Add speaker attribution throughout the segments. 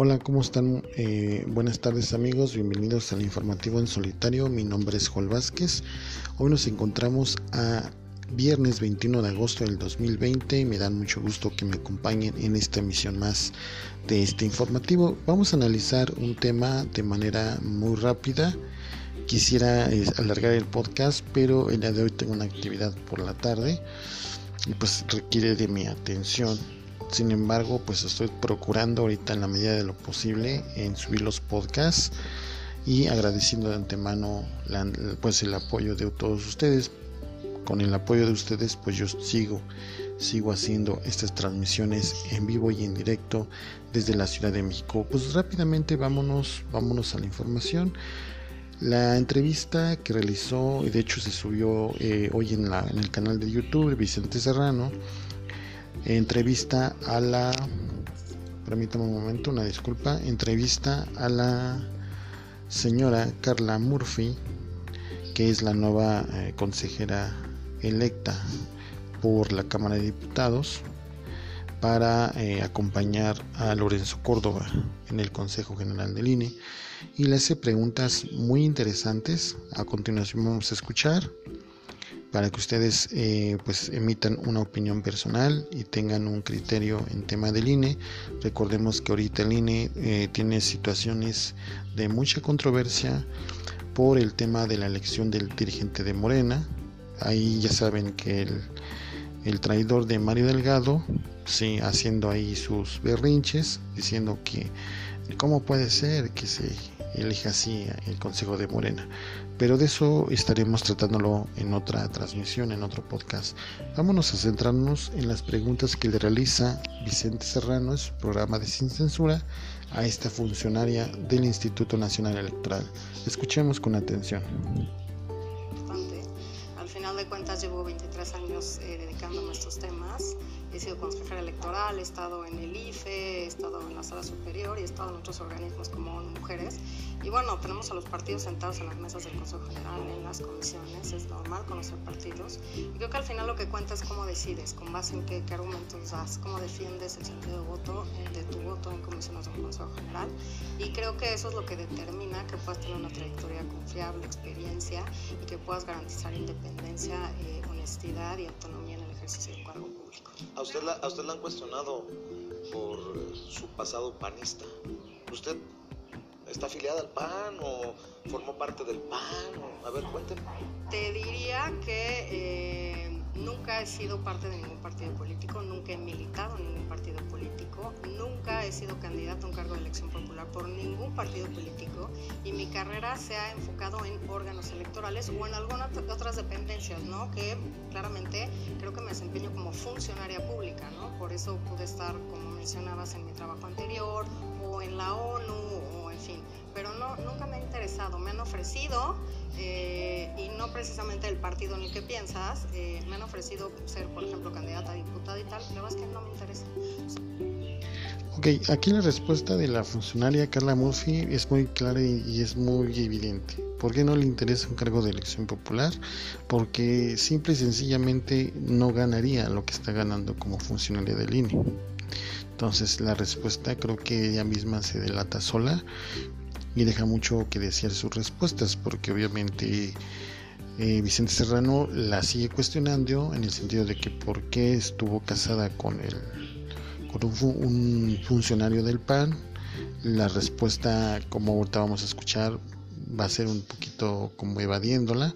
Speaker 1: Hola, ¿cómo están? Eh, buenas tardes amigos, bienvenidos al informativo en solitario. Mi nombre es Joel Vázquez. Hoy nos encontramos a viernes 21 de agosto del 2020 y me dan mucho gusto que me acompañen en esta emisión más de este informativo. Vamos a analizar un tema de manera muy rápida. Quisiera eh, alargar el podcast, pero el día de hoy tengo una actividad por la tarde y pues requiere de mi atención sin embargo, pues estoy procurando ahorita en la medida de lo posible en subir los podcasts y agradeciendo de antemano pues el apoyo de todos ustedes. Con el apoyo de ustedes, pues yo sigo sigo haciendo estas transmisiones en vivo y en directo desde la Ciudad de México. Pues rápidamente vámonos, vámonos a la información. La entrevista que realizó, y de hecho se subió eh, hoy en, la, en el canal de YouTube, Vicente Serrano, entrevista a la permítame un momento una disculpa entrevista a la señora Carla Murphy que es la nueva eh, consejera electa por la Cámara de Diputados para eh, acompañar a Lorenzo Córdoba en el Consejo General del INE y le hace preguntas muy interesantes. A continuación vamos a escuchar para que ustedes eh, pues emitan una opinión personal y tengan un criterio en tema del INE. Recordemos que ahorita el INE eh, tiene situaciones de mucha controversia por el tema de la elección del dirigente de Morena. Ahí ya saben que el, el traidor de Mario Delgado, sí, haciendo ahí sus berrinches, diciendo que cómo puede ser que se elija así el Consejo de Morena. Pero de eso estaremos tratándolo en otra transmisión, en otro podcast. Vámonos a centrarnos en las preguntas que le realiza Vicente Serrano en su programa de Sin Censura a esta funcionaria del Instituto Nacional Electoral. Escuchemos con atención.
Speaker 2: Cuentas llevo 23 años eh, dedicándome a estos temas he sido consejera electoral, he estado en el IFE, he estado en la sala superior y he estado en otros organismos como mujeres. Y bueno, tenemos a los partidos sentados en las mesas del Consejo General, en las comisiones, es normal conocer partidos. Y creo que al final lo que cuenta es cómo decides, con base en qué, argumentos das, cómo defiendes el sentido de voto, eh, de tu voto en comisiones del Consejo General. Y creo que eso es lo que determina que puedas tener una trayectoria confiable, experiencia y que puedas garantizar independencia, eh, honestidad y autonomía en el ejercicio del cargo público.
Speaker 3: ¿A usted, la, ¿A usted la han cuestionado por su pasado panista? ¿Usted está afiliada al PAN o formó parte del PAN? a ver, cuénteme.
Speaker 2: Te diría que eh, nunca he sido parte de ningún partido político, nunca he militado en ningún partido político, nunca he sido candidato a un cargo de elección popular por ningún partido político y mi carrera se ha enfocado en órganos electorales o en algunas otras dependencias, ¿no? Que claramente creo que me desempeño como funcionaria pública, ¿no? Por eso pude estar, como mencionabas, en mi trabajo anterior o en la ONU o en fin, pero no, nunca me ha interesado, me han ofrecido eh, y no precisamente el partido en el que piensas, eh, me han ofrecido ser, por ejemplo, candidata a diputada y tal, pero es que no me interesa.
Speaker 1: Ok, aquí la respuesta de la funcionaria Carla Murphy es muy clara y, es muy evidente. ¿Por qué no le interesa un cargo de elección popular? Porque simple y sencillamente no ganaría lo que está ganando como funcionaria del INE. Entonces la respuesta creo que ella misma se delata sola y deja mucho que desear sus respuestas porque obviamente eh, Vicente Serrano la sigue cuestionando en el sentido de que por qué estuvo casada con el con un, funcionario del PAN la respuesta como ahorita vamos a escuchar va a ser un poquito como evadiéndola.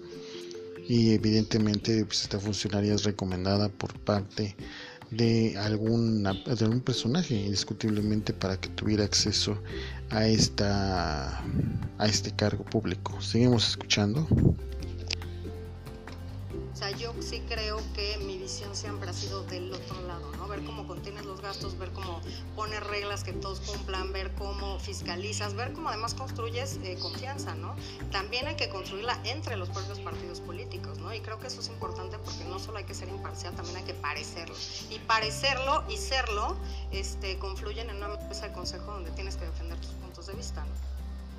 Speaker 1: Y evidentemente pues, esta funcionaria es recomendada por parte de, alguna, de algún personaje indiscutiblemente para que tuviera acceso a, esta, a este cargo público. Seguimos escuchando.
Speaker 2: Yo sí creo que mi visión siempre ha sido del otro lado, ¿no? Ver cómo contienes los gastos, ver cómo pones reglas que todos cumplan, ver cómo fiscalizas, ver cómo además construyes eh, confianza, ¿no? También hay que construirla entre los propios partidos políticos, ¿no? Y creo que eso es importante porque no solo hay que ser imparcial, también hay que parecerlo. Y parecerlo y serlo este, confluyen en una mesa de consejo donde tienes que defender tus puntos de vista, ¿no?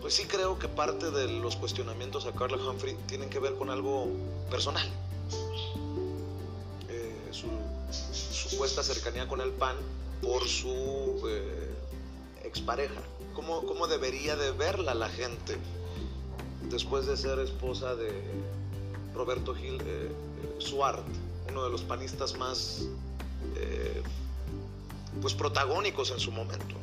Speaker 3: Pues sí creo que parte de los cuestionamientos a Carla Humphrey tienen que ver con algo personal supuesta cercanía con el PAN por su eh, expareja. ¿Cómo, ¿Cómo debería de verla la gente después de ser esposa de Roberto Gil eh, Suart, uno de los panistas más eh, pues protagónicos en su momento?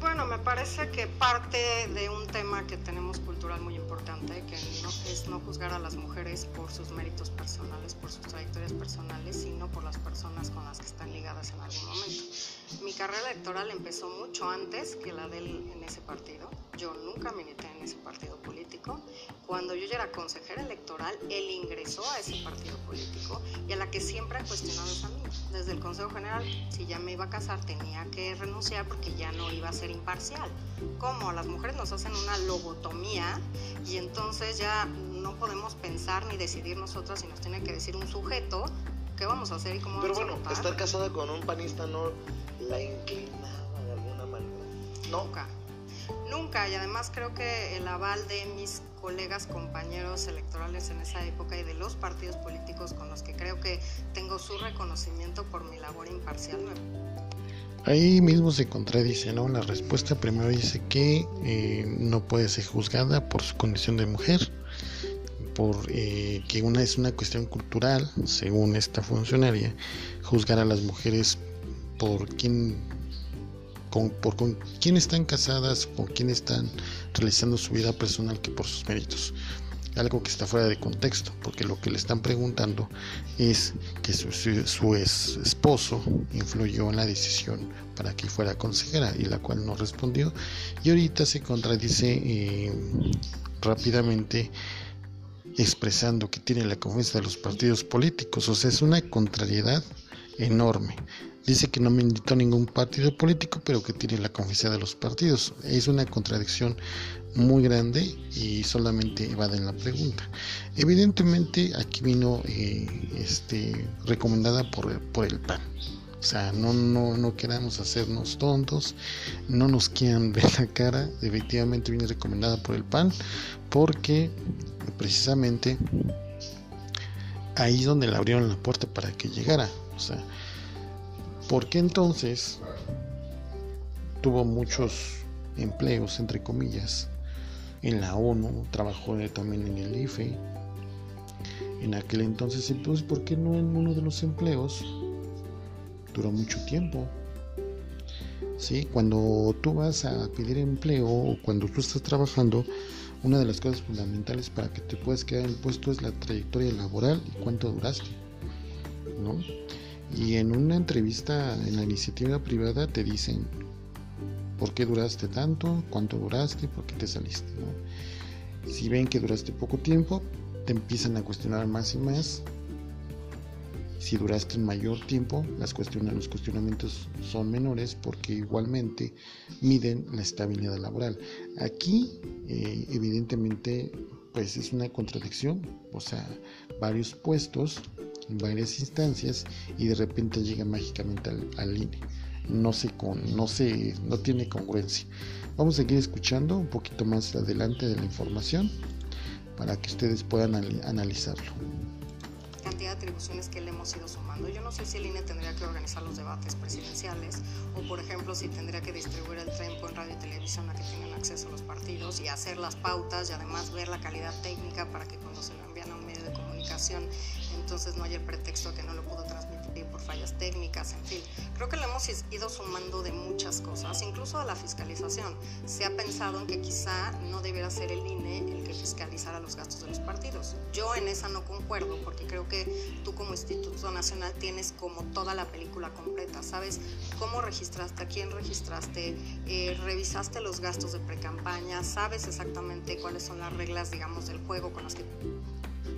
Speaker 2: Bueno, me parece que parte de un tema que tenemos cultural muy que no, es no juzgar a las mujeres por sus méritos personales, por sus trayectorias personales, sino por las personas con las que están ligadas en algún momento. Mi carrera electoral empezó mucho antes que la de él en ese partido. Yo nunca milité en ese partido político. Cuando yo ya era consejera electoral, él ingresó a ese partido político y a la que siempre ha cuestionado es a mí. Desde el Consejo General, si ya me iba a casar, tenía que renunciar porque ya no iba a ser imparcial. Como las mujeres nos hacen una lobotomía y entonces ya no podemos pensar ni decidir nosotras y nos tiene que decir un sujeto qué vamos a hacer y cómo
Speaker 3: Pero
Speaker 2: vamos
Speaker 3: bueno,
Speaker 2: a
Speaker 3: estar casada con un panista no la inclinaba de alguna manera.
Speaker 2: Nunca. Nunca. Y además creo que el aval de mis colegas, compañeros electorales en esa época y de los partidos políticos con los que creo que tengo su reconocimiento por mi labor imparcial. me-
Speaker 1: Ahí mismo se contradice, ¿no? La respuesta primero dice que eh, no puede ser juzgada por su condición de mujer, por eh, que una es una cuestión cultural, según esta funcionaria, juzgar a las mujeres por quién, con, por con quién están casadas, con quién están realizando su vida personal que por sus méritos. Algo que está fuera de contexto, porque lo que le están preguntando es que su, es- esposo influyó en la decisión para que fuera consejera y la cual no respondió. Y ahorita se contradice eh, rápidamente expresando que tiene la confianza de los partidos políticos. O sea es una contrariedad enorme dice que no militó ningún partido político pero que tiene la confianza de los partidos es una contradicción muy grande y solamente evaden la pregunta evidentemente aquí vino eh, este recomendada por, por el PAN o sea, no, no, no queramos hacernos tontos, no nos quieran ver la cara. Efectivamente viene recomendada por el PAN porque precisamente ahí es donde le abrieron la puerta para que llegara. O sea, ¿por qué entonces tuvo muchos empleos, entre comillas, en la ONU? Trabajó también en el IFE. En aquel entonces, entonces, ¿por qué no en uno de los empleos? duró mucho tiempo. ¿Sí? Cuando tú vas a pedir empleo o cuando tú estás trabajando, una de las cosas fundamentales para que te puedas quedar en el puesto es la trayectoria laboral y cuánto duraste. ¿no? Y en una entrevista en la iniciativa privada te dicen por qué duraste tanto, cuánto duraste, por qué te saliste. Si ven que duraste poco tiempo, te empiezan a cuestionar más y más si duraste mayor tiempo, las cuestiona- los cuestionamientos son menores porque igualmente miden la estabilidad laboral. Aquí, eh, evidentemente, pues es una contradicción, o sea, varios puestos varias instancias y de repente llega mágicamente al, al INE. No se con, no se, no tiene congruencia. Vamos a seguir escuchando un poquito más adelante de la información para que ustedes puedan anali- analizarlo.
Speaker 2: cantidad de atribuciones que le hemos ido sumando. Yo no sé si el INE tendría que organizar los debates presidenciales o, por ejemplo, si tendría que distribuir el tiempo en radio y televisión a que tengan acceso los partidos y hacer las pautas y además ver la calidad técnica para que cuando se comunicación, entonces no haya el pretexto que no lo pudo transmitir por fallas técnicas, en fin. Creo que le hemos ido sumando de muchas cosas, incluso a la fiscalización. Se ha pensado en que quizá no debiera ser el INE el que fiscalizara los gastos de los partidos. Yo en esa no concuerdo porque creo que tú como Instituto Nacional tienes como toda la película completa, sabes cómo registraste, a quién registraste, eh, revisaste los gastos de precampaña, sabes exactamente cuáles son las reglas, digamos, del juego con las que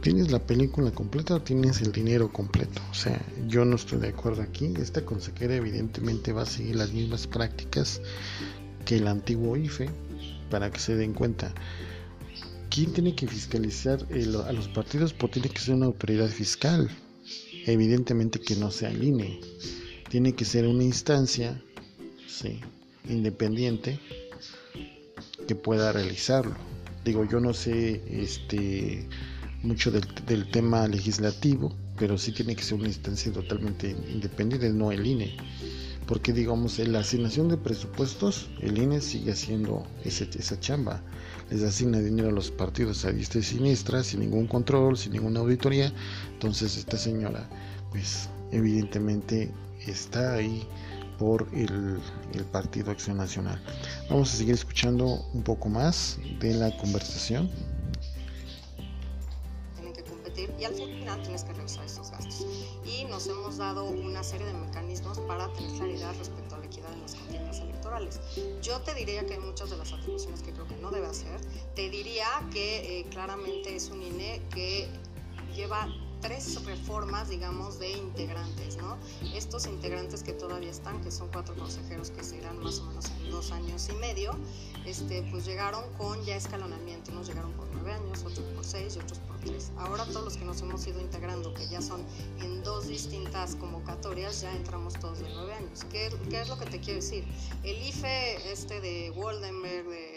Speaker 1: ¿Tienes la película completa o tienes el dinero completo? O sea, yo no estoy de acuerdo aquí. Esta consejera evidentemente va a seguir las mismas prácticas que el antiguo IFE para que se den cuenta. ¿Quién tiene que fiscalizar el- a los partidos? Pues tiene que ser una autoridad fiscal. Evidentemente que no sea el INE. Tiene que ser una instancia sí, independiente que pueda realizarlo. Digo, yo no sé este mucho del, del tema legislativo, pero sí tiene que ser una instancia totalmente independiente, no el INE. porque digamos en la asignación de presupuestos el INE sigue haciendo esa chamba les asigna dinero a los partidos a diestra y siniestra sin ningún control sin ninguna auditoría entonces esta señora pues evidentemente está ahí por el, Partido Acción Nacional. Vamos a seguir escuchando un poco más de la conversación.
Speaker 2: Y al final tienes que revisar estos gastos. Y nos hemos dado una serie de mecanismos para tener claridad respecto a la equidad en las contiendas electorales. Yo te diría que hay muchas de las atribuciones que creo que no debe hacer. Te diría que eh, claramente es un INE que lleva tres reformas, digamos, de integrantes, ¿no? Estos integrantes que todavía están, que son cuatro consejeros que se irán más o menos en dos años y medio, este, pues llegaron con ya escalonamiento, unos llegaron por nueve años, otros por seis y otros por tres. Ahora todos los que nos hemos ido integrando, que ya son en dos distintas convocatorias, ya entramos todos de nueve años. ¿Qué, qué es lo que te quiero decir? El IFE este de Woldenberg, de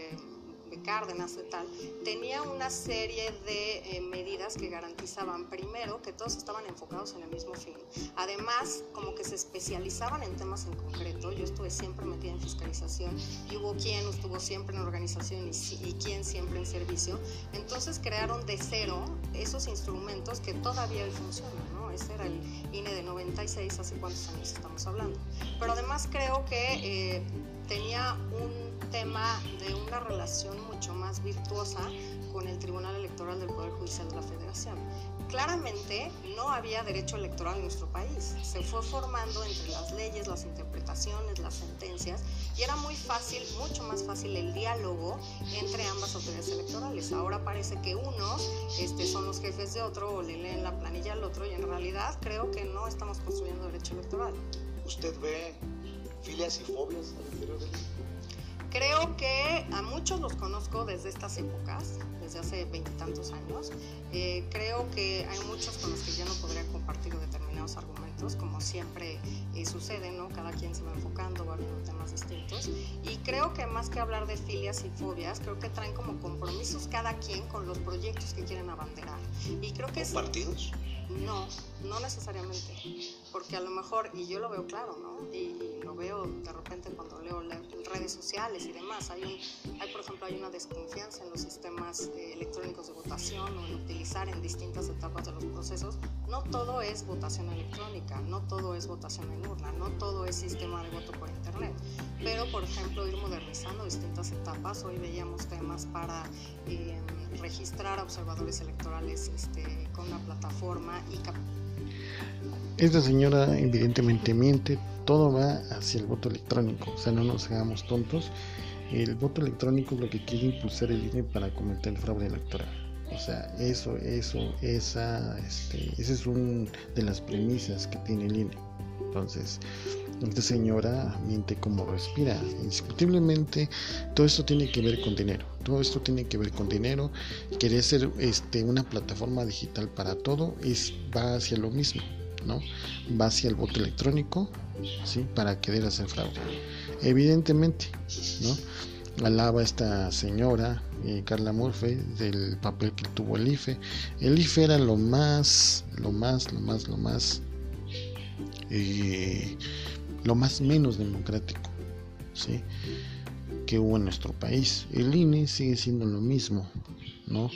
Speaker 2: Cárdenas de tal, tenía una serie de eh, medidas que garantizaban, primero, que todos estaban enfocados en el mismo fin. Además, como que se especializaban en temas en concreto. Yo estuve siempre metida en fiscalización y hubo quien estuvo siempre en organización y, y quien siempre en servicio. Entonces crearon de cero esos instrumentos que todavía funcionan, ¿no? Ese era el INE de 96, hace cuántos años estamos hablando. Pero además creo que eh, tenía un tema de una relación mucho más virtuosa con el Tribunal Electoral del Poder Judicial de la Federación. Claramente no había derecho electoral en nuestro país. Se fue formando entre las leyes, las interpretaciones, las sentencias y era muy fácil, mucho más fácil el diálogo entre ambas autoridades electorales. Ahora parece que unos este, son los jefes de otro o le leen la planilla al otro y en realidad creo que no estamos construyendo derecho electoral.
Speaker 3: ¿Usted ve filias y fobias al interior del
Speaker 2: Creo que a muchos los conozco desde estas épocas, desde hace veintitantos años. Eh, creo que hay muchos con los que ya no podría compartir determinados argumentos, como siempre eh, sucede, ¿no? Cada quien se va enfocando, va viendo temas distintos. Y creo que más que hablar de filias y fobias, creo que traen como compromisos cada quien con los proyectos que quieren abanderar. Y creo que.
Speaker 3: ¿Partidos?
Speaker 2: No, no necesariamente, porque a lo mejor, y yo lo veo claro, ¿no? Y, lo veo de repente cuando leo redes sociales y demás, hay, un, hay por ejemplo, hay una desconfianza en los sistemas eh, electrónicos de votación o en utilizar en distintas etapas de los procesos. No todo es votación electrónica, no todo es votación en urna, no todo es sistema de voto por internet, pero por ejemplo ir modernizando distintas etapas, hoy veíamos temas para... Eh, registrar a observadores electorales este, con una plataforma y
Speaker 1: esta señora evidentemente miente, todo va hacia el voto electrónico, o sea, no nos hagamos tontos. El voto electrónico es lo que quiere impulsar el INE para cometer el fraude electoral. O sea, eso, eso, esa, este, esa es una de las premisas que tiene el INE. Entonces, esta señora miente como respira. Indiscutiblemente, todo esto tiene que ver con dinero. Todo esto tiene que ver con dinero. Querer ser este, una plataforma digital para todo es, va hacia lo mismo, ¿no? Va hacia el voto electrónico, ¿sí? Para querer hacer fraude. Evidentemente, ¿no? alaba esta señora, eh, Carla Murphy, del papel que tuvo el IFE. El IFE era lo más, lo más, lo más, lo más lo más menos democrático ¿sí? que hubo en nuestro país. El INE sigue siendo lo mismo, ¿no?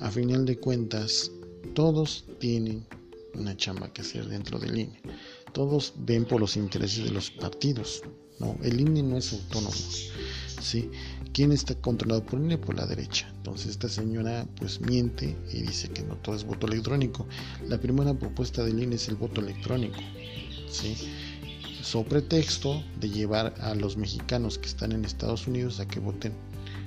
Speaker 1: A final de cuentas, todos tienen una chamba que hacer dentro del INE. Todos ven por los intereses de los partidos, ¿no? El INE no es autónomo, ¿sí? ¿Quién está controlado por el INE? Por la derecha. Entonces esta señora pues miente y dice que no todo es voto electrónico. La primera propuesta del INE es el voto electrónico, ¿sí? sobre pretexto de llevar a los mexicanos que están en Estados Unidos a que voten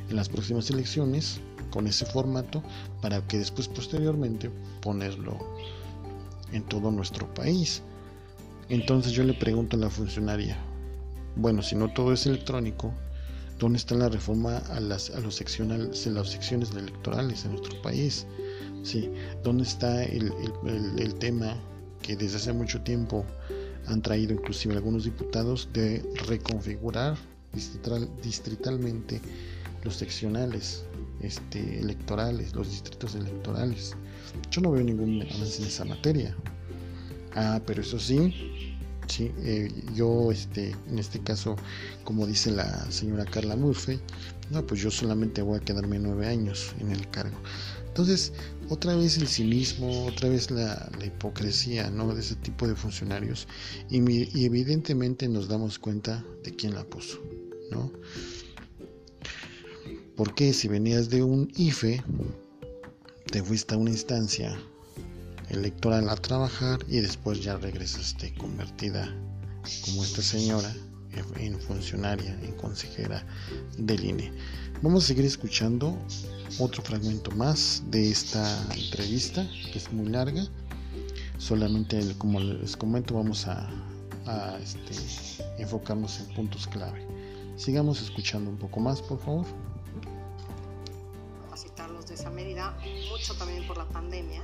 Speaker 1: en las próximas elecciones con ese formato para que después posteriormente ponerlo en todo nuestro país. Entonces yo le pregunto a la funcionaria, bueno, si no todo es electrónico, ¿dónde está la reforma a las, a los seccionales, las secciones electorales en nuestro país? Sí, ¿dónde está el, el, tema que desde hace mucho tiempo han traído inclusive algunos diputados de reconfigurar distritalmente los seccionales este, electorales, los distritos electorales. Yo no veo ningún avance en esa materia. Ah, pero eso sí, Eh, yo, este, en este caso, como dice la señora Carla Murphy, no, pues yo solamente voy a quedarme nueve años en el cargo. Entonces, otra vez el cinismo, otra vez la, hipocresía ¿no? de ese tipo de funcionarios y, y, evidentemente nos damos cuenta de quién la puso. ¿no? Porque si venías de un IFE, te fuiste a una instancia electoral a trabajar y después ya regresaste convertida como esta señora en funcionaria, en consejera del INE. Vamos a seguir escuchando otro fragmento más de esta entrevista que es muy larga. Solamente como les comento vamos a, este, enfocarnos en puntos clave. Sigamos escuchando un poco más, por favor.
Speaker 2: Capacitarlos de esa medida, mucho también por la pandemia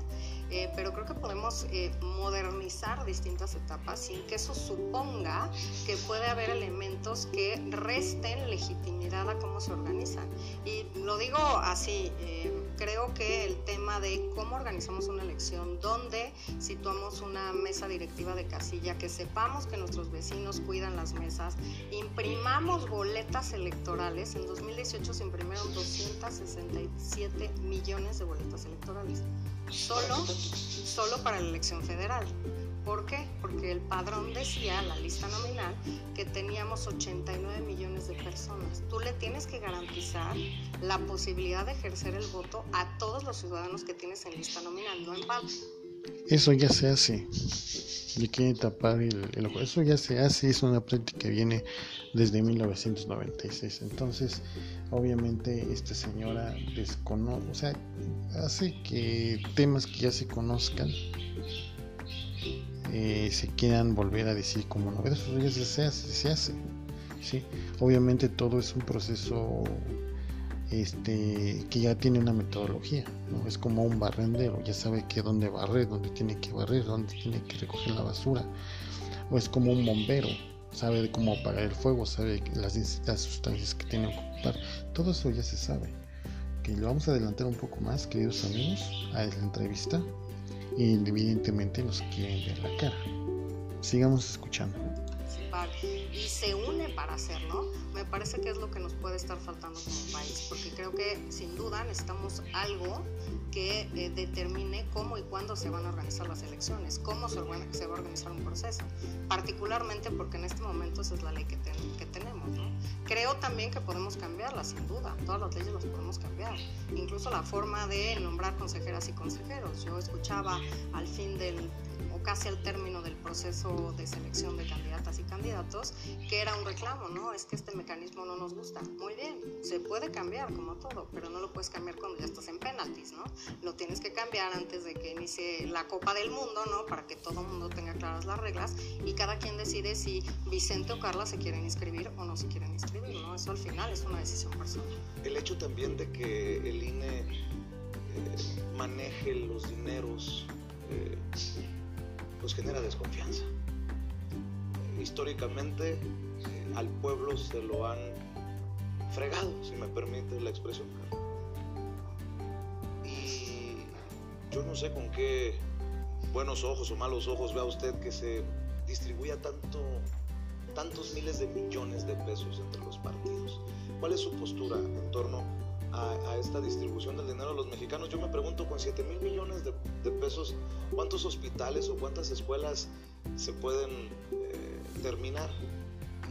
Speaker 2: eh, pero creo que podemos eh, modernizar distintas etapas sin que eso suponga que puede haber elementos que resten legitimidad a cómo se organizan. Y lo digo así, eh, creo que el tema de cómo organizamos una elección, dónde situamos una mesa directiva de casilla, que sepamos que nuestros vecinos cuidan las mesas, imprimamos boletas electorales, en 2018 se imprimieron 267 millones de boletas electorales solo, solo para la elección federal. ¿Por qué? Porque el padrón decía, la lista nominal, que teníamos 89 millones de personas. Tú le tienes que garantizar la posibilidad de ejercer el voto a todos los ciudadanos que tienes en lista nominal, no en padrón.
Speaker 1: Eso ya se hace. Le quieren tapar el, ojo. Eso ya se hace, es una práctica que viene desde 1996. Entonces, obviamente, esta señora desconoce, o sea, hace que temas que ya se conozcan eh, se quieran volver a decir como novedad. Eso ya se hace, se hace. ¿sí? Obviamente, todo es un proceso este, que ya tiene una metodología, ¿no? es como un barrendero, ya sabe que dónde barrer, dónde tiene que barrer, dónde tiene que recoger la basura, o es como un bombero, sabe cómo apagar el fuego, sabe las distintas sustancias que tiene que ocupar, todo eso ya se sabe. Que lo vamos a adelantar un poco más, queridos amigos, a la entrevista y evidentemente nos quieren ver la cara. Sigamos escuchando
Speaker 2: y se une para hacerlo, me parece que es lo que nos puede estar faltando como país, porque creo que sin duda necesitamos algo que eh, determine cómo y cuándo se van a organizar las elecciones, cómo se, va a organizar un proceso, particularmente porque en este momento esa es la ley que, que tenemos. ¿no? Creo también que podemos cambiarla, sin duda, todas las leyes las podemos cambiar, incluso la forma de nombrar consejeras y consejeros. Yo escuchaba al fin del casi al término del proceso de selección de candidatas y candidatos, que era un reclamo, ¿no? Es que este mecanismo no nos gusta. Muy bien, se puede cambiar como todo, pero no lo puedes cambiar cuando ya estás en penaltis, ¿no? Lo tienes que cambiar antes de que inicie la Copa del Mundo, ¿no? Para que todo el mundo tenga claras las reglas y cada quien decide si Vicente o Carla se quieren inscribir o no se quieren inscribir, ¿no? Eso al final es una decisión personal.
Speaker 3: El hecho también de que el INE eh, maneje los dineros eh, pues genera desconfianza. Históricamente eh, al pueblo se lo han fregado, si me permite la expresión. Y yo no sé con qué buenos ojos o malos ojos vea usted que se distribuya tanto, tantos miles de millones de pesos entre los partidos. ¿Cuál es su postura en torno a, esta distribución del dinero a los mexicanos. Yo me pregunto, con 7 mil millones de, pesos, ¿cuántos hospitales o cuántas escuelas se pueden eh, terminar?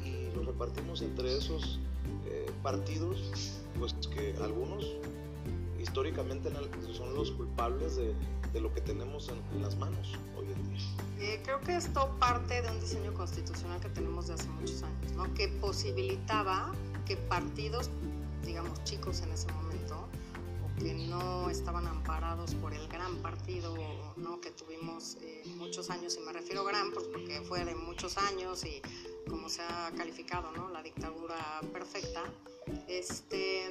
Speaker 3: Y los repartimos entre esos eh, partidos, pues que algunos históricamente son los culpables de, lo que tenemos en, las manos hoy en día.
Speaker 2: Eh, creo que esto parte de un diseño constitucional que tenemos de hace muchos años, ¿no? que posibilitaba que partidos digamos, chicos en ese momento, o que no estaban amparados por el gran partido ¿no? que tuvimos eh, muchos años, y me refiero gran pues porque fue de muchos años y como se ha calificado, ¿no? la dictadura perfecta, este,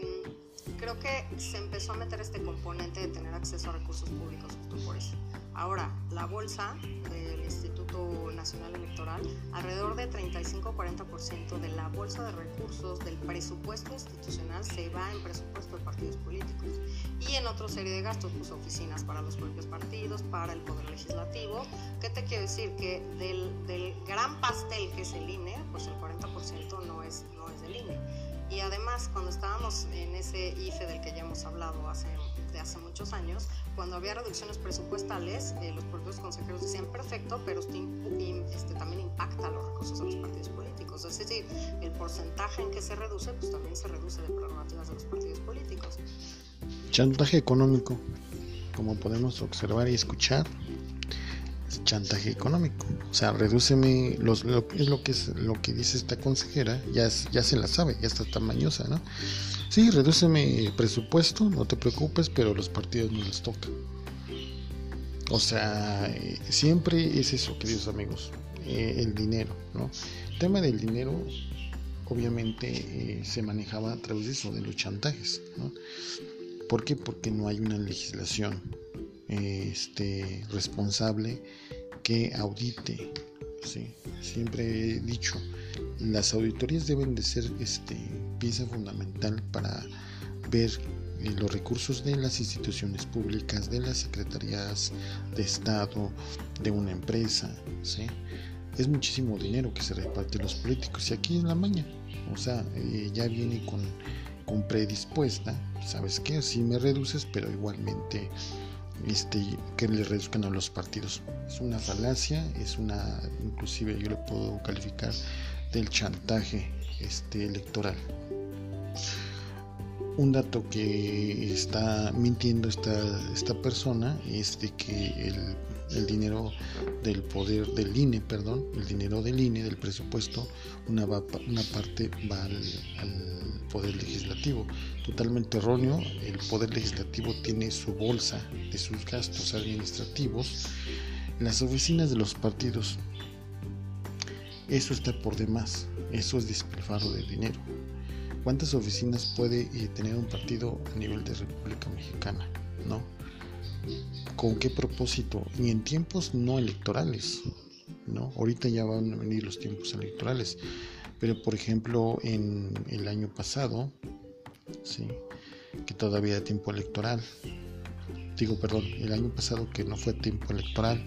Speaker 2: creo que se empezó a meter este componente de tener acceso a recursos públicos justo por eso. Ahora, la bolsa del Instituto Nacional Electoral alrededor de 35-40% de la bolsa de recursos del presupuesto institucional se va en presupuesto de partidos políticos y en otra serie de gastos, pues oficinas para los propios partidos, para el poder legislativo. ¿Qué te quiero decir? Que del, del gran pastel que es el INE, pues el 40% no es, no es del INE. Y además, cuando estábamos en ese IFE del que ya hemos hablado hace, de hace muchos años, cuando había reducciones presupuestales, eh, los propios consejeros decían perfecto, pero este, este, también impacta los recursos de los partidos políticos. Es decir, el porcentaje en que se reduce, pues también se reduce de prerrogativas de los partidos políticos.
Speaker 1: Chantaje económico, como podemos observar y escuchar, es chantaje económico. O sea, redúceme, los, lo, es lo que es lo que dice esta consejera, ya, ya se la sabe, ya está tan mañosa, ¿no? Sí, redúceme presupuesto, no te preocupes, pero los partidos no les toca. O sea, eh, siempre es eso, queridos amigos, eh, el dinero, ¿no? El tema del dinero, obviamente, eh, se manejaba a través de eso, de los chantajes, ¿no? ¿Por qué? Porque no hay una legislación este, responsable que audite. ¿sí? Siempre he dicho, las auditorías deben de ser este, pieza fundamental para ver eh, los recursos de las instituciones públicas, de las secretarías de Estado, de una empresa. ¿sí? Es muchísimo dinero que se reparte los políticos y aquí en la maña. O sea, eh, ya viene con, con predispuesta, ¿sabes qué? Si me reduces, pero igualmente este, que le reduzcan a los partidos. Es una falacia, es una, inclusive yo le puedo calificar del chantaje este, electoral. Un dato que está mintiendo esta, esta persona es de que el, el dinero del poder del INE, perdón, el dinero del INE, del presupuesto, una, una parte va al, al, poder legislativo. Totalmente erróneo, el poder legislativo tiene su bolsa de sus gastos administrativos, las oficinas de los partidos. Eso está por demás, eso es despilfarro de dinero. ¿Cuántas oficinas puede eh, tener un partido a nivel de República Mexicana? ¿No? ¿Con qué propósito? Y en tiempos no electorales, ¿no? Ahorita ya van a venir los tiempos electorales, pero por ejemplo en el año pasado, ¿sí? Que todavía era tiempo electoral, digo, perdón, el año pasado que no fue tiempo electoral,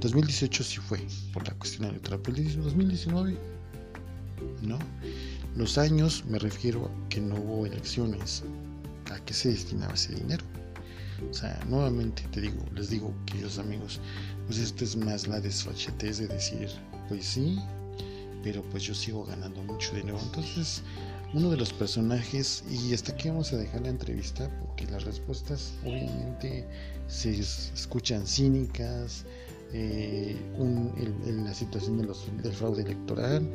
Speaker 1: 2018 sí fue por la cuestión electoral, pero 2019, ¿no? Los años me refiero a que no hubo elecciones, ¿a qué se destinaba ese dinero? O sea, nuevamente te digo, les digo, queridos amigos, pues esto es más la desfachatez de decir, pues sí, pero pues yo sigo ganando mucho dinero. Entonces, uno de los personajes, y hasta aquí vamos a dejar la entrevista, porque las respuestas obviamente se escuchan cínicas, eh, la situación de los, del fraude electoral.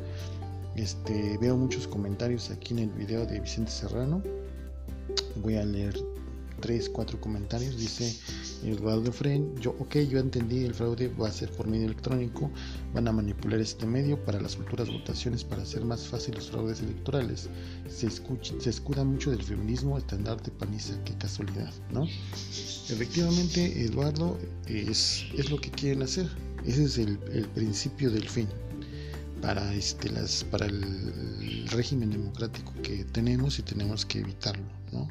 Speaker 1: Este, veo muchos comentarios aquí en el video de Vicente Serrano. Voy a leer tres, cuatro comentarios. Dice Eduardo Fren, yo, ok, yo entendí, el fraude va a ser por medio electrónico, van a manipular este medio para las futuras votaciones para hacer más fácil los fraudes electorales. Se, escucha, se escuda mucho del feminismo, estandarte paniza, qué casualidad, ¿no? Efectivamente, Eduardo, es, es lo que quieren hacer. Ese es el principio del fin para este las para el régimen democrático que tenemos y tenemos que evitarlo ¿no?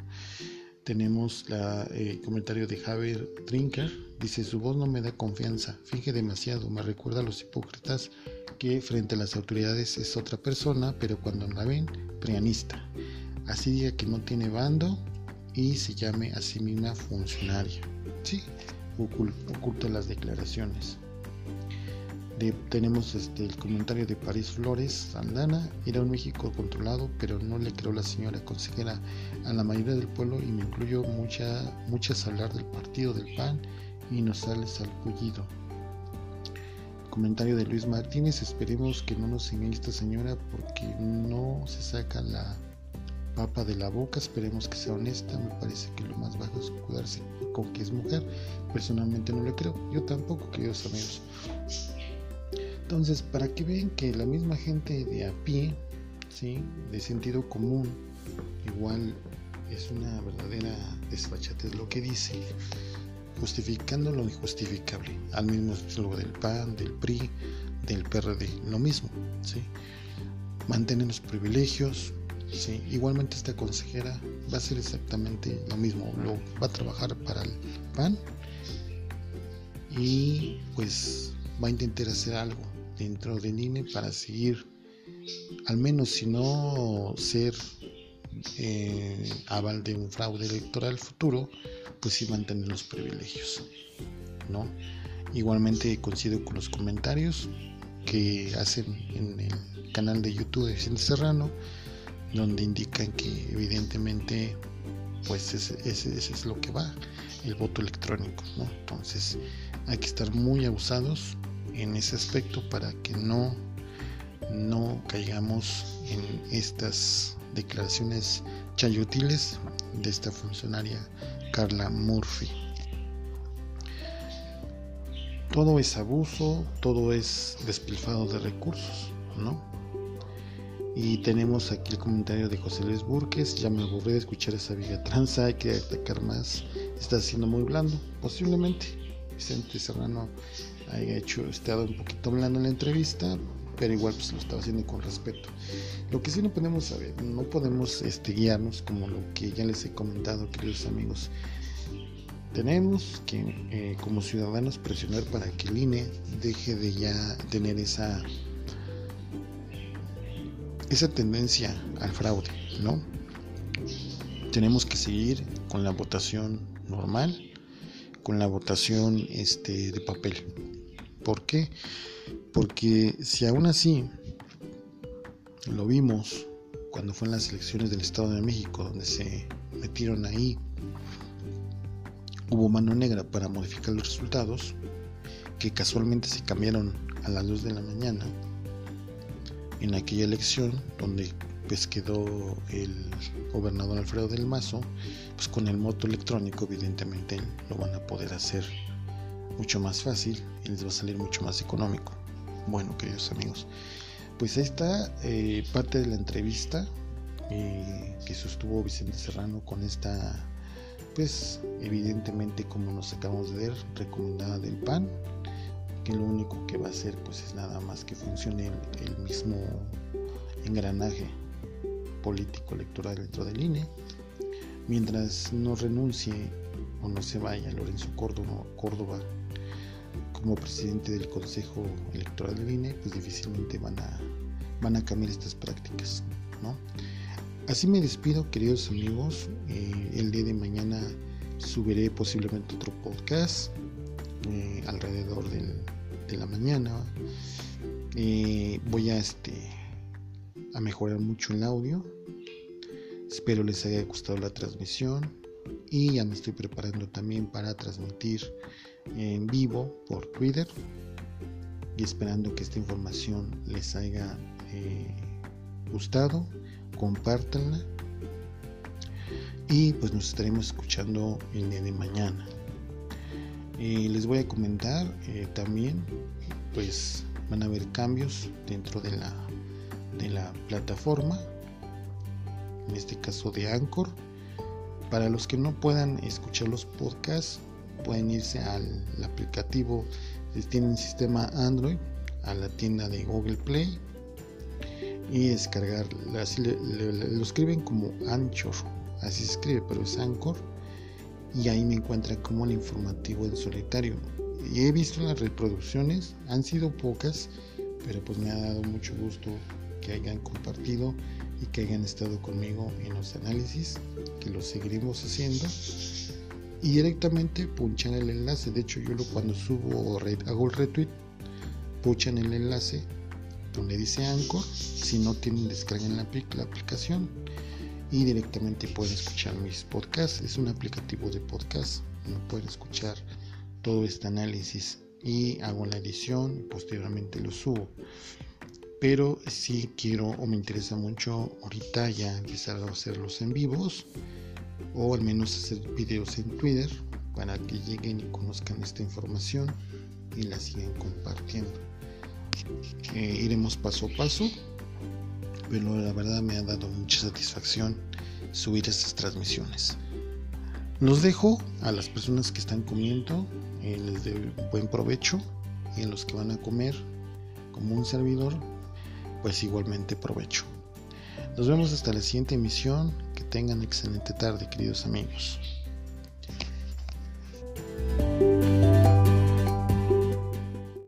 Speaker 1: tenemos el eh, comentario de Javier Trinker dice su voz no me da confianza finge demasiado me recuerda a los hipócritas que frente a las autoridades es otra persona pero cuando la ven prianista. Así diga que no tiene bando y se llame a sí misma funcionaria sí oculta las declaraciones tenemos este, el comentario de París Flores Sandana, era un México controlado, pero no le creo la señora consejera a la mayoría del pueblo y me incluyo mucha, muchas hablar del partido del PAN y nos sale salcullido. Comentario de Luis Martínez, esperemos que no nos engañe esta señora porque no se saca la papa de la boca, esperemos que sea honesta, me parece que lo más bajo es cuidarse con que es mujer, personalmente no le creo, yo tampoco, queridos amigos. Entonces, para que vean que la misma gente de a pie, ¿sí? de sentido común, igual es una verdadera desfachatez lo que dice, justificando lo injustificable, al mismo lo del PAN, del PRI, del PRD, lo mismo, ¿sí? mantienen los privilegios, ¿sí? igualmente esta consejera va a hacer exactamente lo mismo, va a trabajar para el PAN y pues va a intentar hacer algo dentro del INE para seguir, al menos si no ser eh, aval de un fraude electoral futuro, pues sí mantener los privilegios, ¿no? Igualmente coincido con los comentarios que hacen en el canal de YouTube de Vicente Serrano, donde indican que evidentemente pues ese, es lo que va, el voto electrónico, ¿no? Entonces hay que estar muy abusados en ese aspecto para que no, no caigamos en estas declaraciones chayutiles de esta funcionaria Carla Murphy. Todo es abuso, todo es despilfado de recursos, ¿no? Y tenemos aquí el comentario de José Luis Burques, ya me aburrí de escuchar esa vieja tranza, hay que atacar más, está siendo muy blando, posiblemente. Vicente Serrano haya hecho, estado un poquito blando en la entrevista, pero igual pues lo estaba haciendo con respeto. Lo que sí no podemos saber, no podemos este, guiarnos como lo que ya les he comentado, queridos amigos. Tenemos que eh, como ciudadanos presionar para que el INE deje de ya tener esa esa tendencia al fraude, ¿no? Tenemos que seguir con la votación normal, con la votación este, de papel. ¿Por qué? Porque si aún así lo vimos cuando fue en las elecciones del Estado de México, donde se metieron ahí, hubo mano negra para modificar los resultados, que casualmente se cambiaron a las 2 de la mañana en aquella elección, donde pues quedó el gobernador Alfredo del Mazo, pues con el moto electrónico evidentemente lo van a poder hacer mucho más fácil y les va a salir mucho más económico. Bueno, queridos amigos, pues está eh, parte de la entrevista eh, que sostuvo Vicente Serrano con esta, pues evidentemente como nos acabamos de ver, recomendada del PAN, que lo único que va a hacer pues es nada más que funcione el, mismo engranaje político electoral dentro del INE, mientras no renuncie o no se vaya Lorenzo Córdoba, Córdoba como presidente del Consejo Electoral del INE, pues difícilmente van a, van a cambiar estas prácticas. ¿no? Así me despido, queridos amigos. Eh, el día de mañana subiré posiblemente otro podcast eh, alrededor de la mañana. Eh, voy a, este, a mejorar mucho el audio. Espero les haya gustado la transmisión y ya me estoy preparando también para transmitir en vivo por Twitter y esperando que esta información les haya eh, gustado, compártanla y pues nos estaremos escuchando el día de mañana. Eh, les voy a comentar eh, también, pues van a haber cambios dentro de la, de la plataforma, en este caso de Anchor. Para los que no puedan escuchar los podcasts, pueden irse al aplicativo si tienen sistema Android a la tienda de Google Play y descargar lo escriben como Anchor así se escribe pero es Anchor y ahí me encuentran como el informativo en solitario. Y he visto las reproducciones han sido pocas pero pues me ha dado mucho gusto que hayan compartido y que hayan estado conmigo en los análisis que lo seguiremos haciendo y directamente punchan el enlace. De hecho, yo lo, cuando subo hago el retweet, punchan el enlace donde dice Anchor. Si no tienen, descarguen la, aplicación y directamente pueden escuchar mis podcasts. Es un aplicativo de podcast, pueden escuchar todo este análisis y hago la edición y posteriormente lo subo. Pero si quiero o me interesa mucho ahorita ya empezar a hacerlos en vivos o al menos hacer videos en Twitter para que lleguen y conozcan esta información y la sigan compartiendo. Eh, iremos paso a paso, pero la verdad me ha dado mucha satisfacción subir estas transmisiones. Los dejo a las personas que están comiendo, eh, les doy buen provecho y a los que van a comer, como un servidor, pues igualmente provecho. Nos vemos hasta la siguiente emisión. Tengan excelente tarde, queridos amigos.